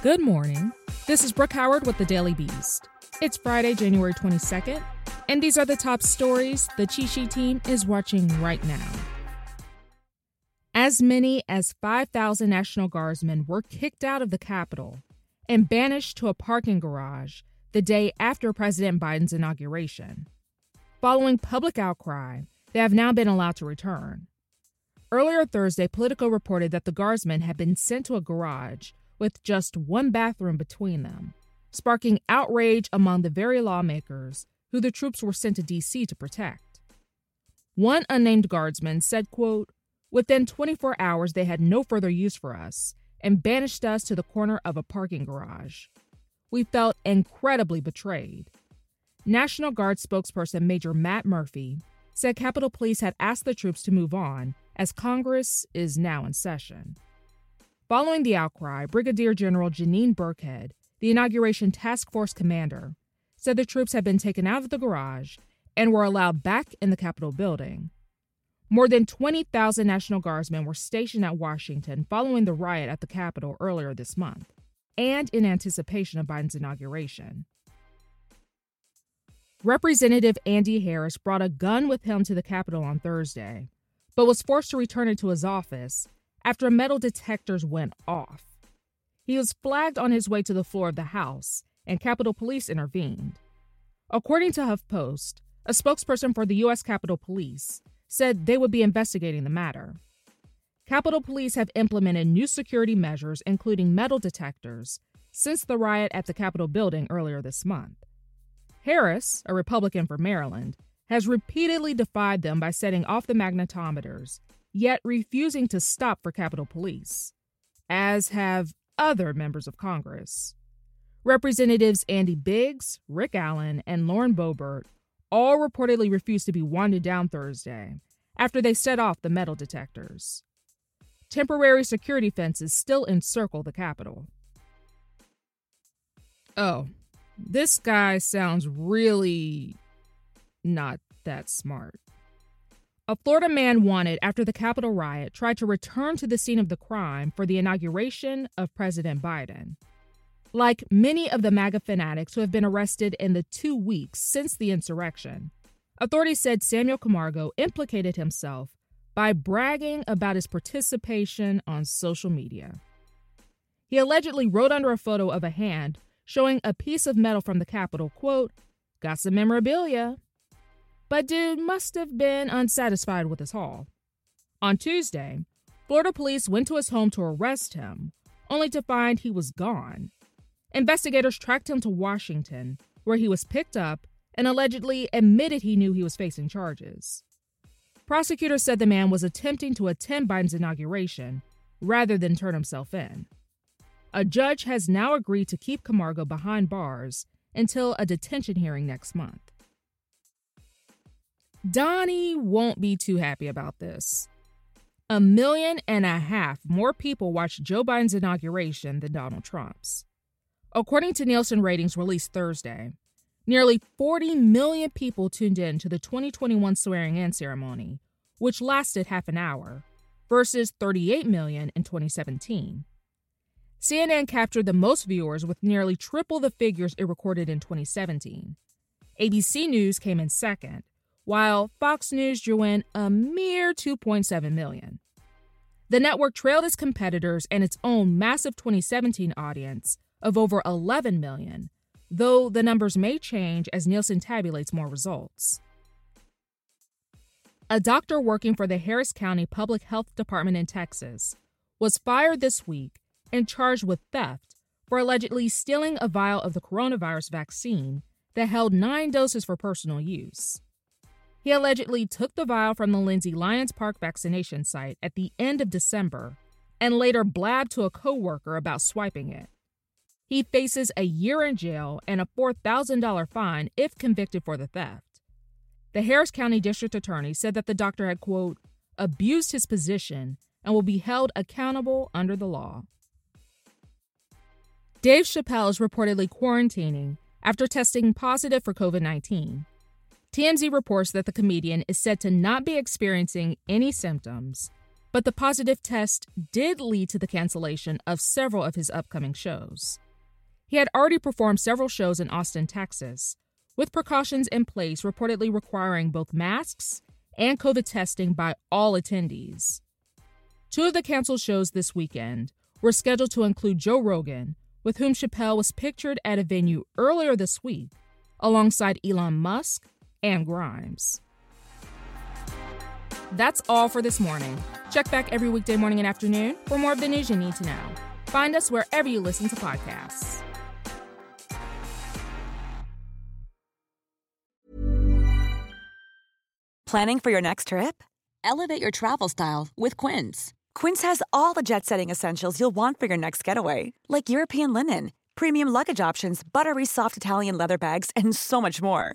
Good morning. This is Brooke Howard with the Daily Beast. It's Friday, January 22nd, and these are the top stories the Cheat Sheet team is watching right now. As many as 5,000 National Guardsmen were kicked out of the Capitol and banished to a parking garage the day after President Biden's inauguration. Following public outcry, they have now been allowed to return. Earlier Thursday, Politico reported that the Guardsmen had been sent to a garage with just one bathroom between them, sparking outrage among the very lawmakers who the troops were sent to D.C. to protect. One unnamed guardsman said, quote, Within 24 hours, they had no further use for us and banished us to the corner of a parking garage. We felt incredibly betrayed. National Guard spokesperson Major Matt Murphy said Capitol Police had asked the troops to move on as Congress is now in session. Following the outcry, Brigadier General Janeen Birckhead, the inauguration task force commander, said the troops had been taken out of the garage and were allowed back in the Capitol building. More than 20,000 National Guardsmen were stationed at Washington following the riot at the Capitol earlier this month and in anticipation of Biden's inauguration. Representative Andy Harris brought a gun with him to the Capitol on Thursday, but was forced to return it to his office after metal detectors went off. He was flagged on his way to the floor of the House, and Capitol Police intervened. According to HuffPost, a spokesperson for the U.S. Capitol Police said they would be investigating the matter. Capitol Police have implemented new security measures, including metal detectors, since the riot at the Capitol building earlier this month. Harris, a Republican from Maryland, has repeatedly defied them by setting off the magnetometers yet refusing to stop for Capitol Police, as have other members of Congress. Representatives Andy Biggs, Rick Allen, and Lauren Boebert all reportedly refused to be wanded down Thursday after they set off the metal detectors. Temporary security fences still encircle the Capitol. Oh, this guy sounds really not that smart. A Florida man wanted after the Capitol riot tried to return to the scene of the crime for the inauguration of President Biden. Like many of the MAGA fanatics who have been arrested in the two weeks since the insurrection, authorities said Samuel Camargo implicated himself by bragging about his participation on social media. He allegedly wrote under a photo of a hand showing a piece of metal from the Capitol, quote, got some memorabilia, but dude must have been unsatisfied with his haul. On Tuesday, Florida police went to his home to arrest him, only to find he was gone. Investigators tracked him to Washington, where he was picked up and allegedly admitted he knew he was facing charges. Prosecutors said the man was attempting to attend Biden's inauguration rather than turn himself in. A judge has now agreed to keep Camargo behind bars until a detention hearing next month. Donnie won't be too happy about this. A million and a half more people watched Joe Biden's inauguration than Donald Trump's. According to Nielsen ratings released Thursday, nearly 40 million people tuned in to the 2021 swearing in ceremony, which lasted half an hour, versus 38 million in 2017. CNN captured the most viewers with nearly triple the figures it recorded in 2017. ABC News came in second, while Fox News drew in a mere 2.7 million. The network trailed its competitors and its own massive 2017 audience of over 11 million, though the numbers may change as Nielsen tabulates more results. A doctor working for the Harris County Public Health Department in Texas was fired this week and charged with theft for allegedly stealing a vial of the coronavirus vaccine that held nine doses for personal use. He allegedly took the vial from the Lindsay Lyons Park vaccination site at the end of December and later blabbed to a coworker about swiping it. He faces a year in jail and a $4,000 fine if convicted for the theft. The Harris County District Attorney said that the doctor had, quote, abused his position and will be held accountable under the law. Dave Chappelle is reportedly quarantining after testing positive for COVID 19. TMZ reports that the comedian is said to not be experiencing any symptoms, but the positive test did lead to the cancellation of several of his upcoming shows. He had already performed several shows in Austin, Texas, with precautions in place reportedly requiring both masks and COVID testing by all attendees. Two of the canceled shows this weekend were scheduled to include Joe Rogan, with whom Chappelle was pictured at a venue earlier this week, alongside Elon Musk and Grimes. That's all for this morning. Check back every weekday morning and afternoon for more of the news you need to know. Find us wherever you listen to podcasts. Planning for your next trip? Elevate your travel style with Quince. Quince has all the jet setting essentials you'll want for your next getaway, like European linen, premium luggage options, buttery soft Italian leather bags, and so much more.